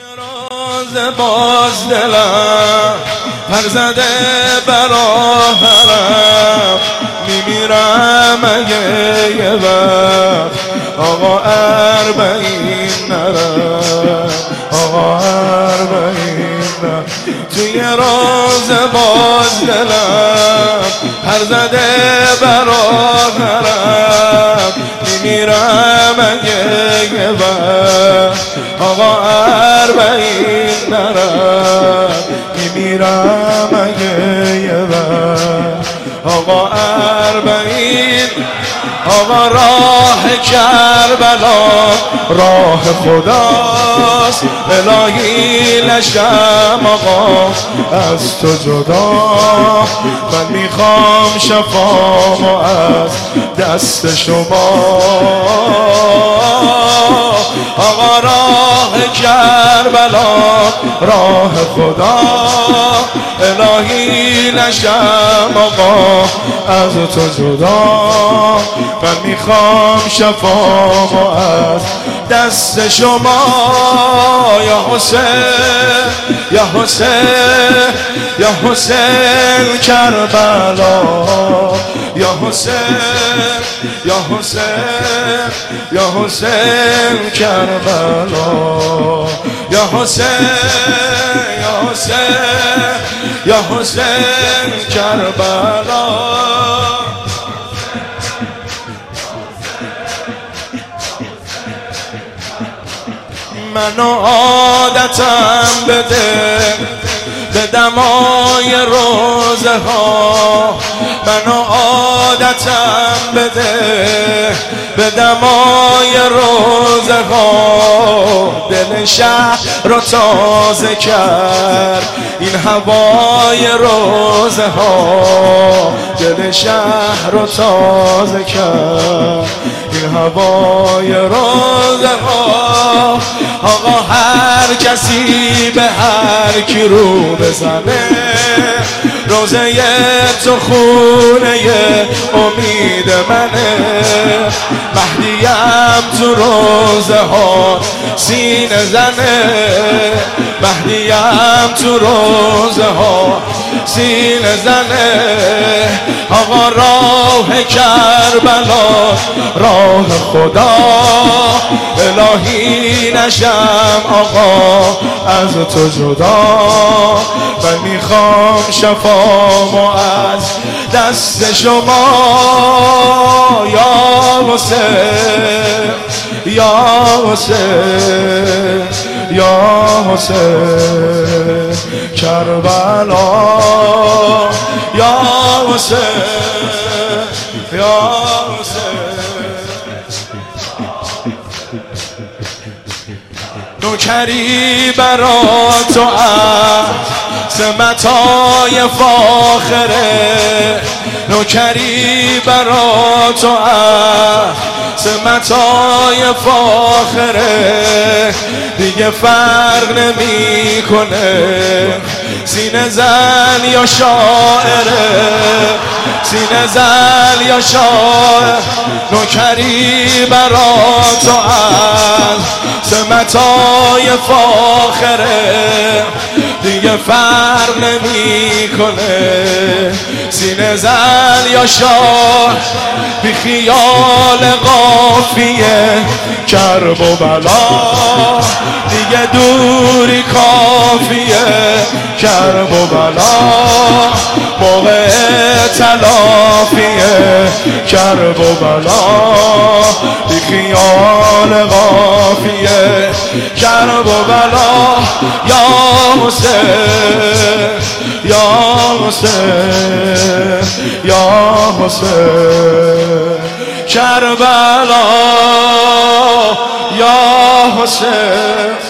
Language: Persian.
راز باز دلم پر زده برا حرم. میمیرم اگه یه وقت آقا اربعین نرم. آقا اربعین نرم. توی راز باز دلم پر زده برا حرم. میمیرم اگه یه وقت آقا نرم میمیرم اگه یه وقت آقا اربعین آقا راه کربلا راه خداست الهی لشم آقا از تو جدا من می‌خوام شفامو از دست شما آقا راه کربلا راه خدا الهی نشم آقا از تو جدا. من می‌خوام شفامو از دست شما یا حسین یا حسین یا حسین کربلا. یا حسین یا حسین یا حسین کربلا. یا حسین یا حسین یا حسین کربلا. منو عادتم بده به دمای روزه ها منو عادتم بده به دمای روزه ها دل شهر رو تازه کرد این هوای روزه ها دل شهر رو تازه کرد این هوای روزه ها آقا هر کسی به هر کی رو بزنه روزه تو خونه امید منه. مهدیم تو روزه ها سینه زنه. مهدیم تو روزه ها سینه زنه. آقا راه کربلا راه خدا. الهی نشم آقا از تو جدا. من می‌خوام شفامو از دست شما یا حسین یا حسین یا حسین کربلا یا حسین یا حسین. نوکری برا تو سمتای فاخره. نوکری برا تو سمتای فاخره. دیگه فرق نمی‌کنه. سینه زن یا شاعره. سینه زن یا شاعر. نوکری برا تو از سمتای فاخره. دیگه فرق نمی‌کنه. سینه زن یا شاه بی خیال قافیه کرب و بلا. دیگه دوری کافیه کرب و بلا. موقع تلافیه کرب و بلا. بی خیال قافیه کرب و بلا. یا حسین یا حسین. حسین کربلا یا حسین.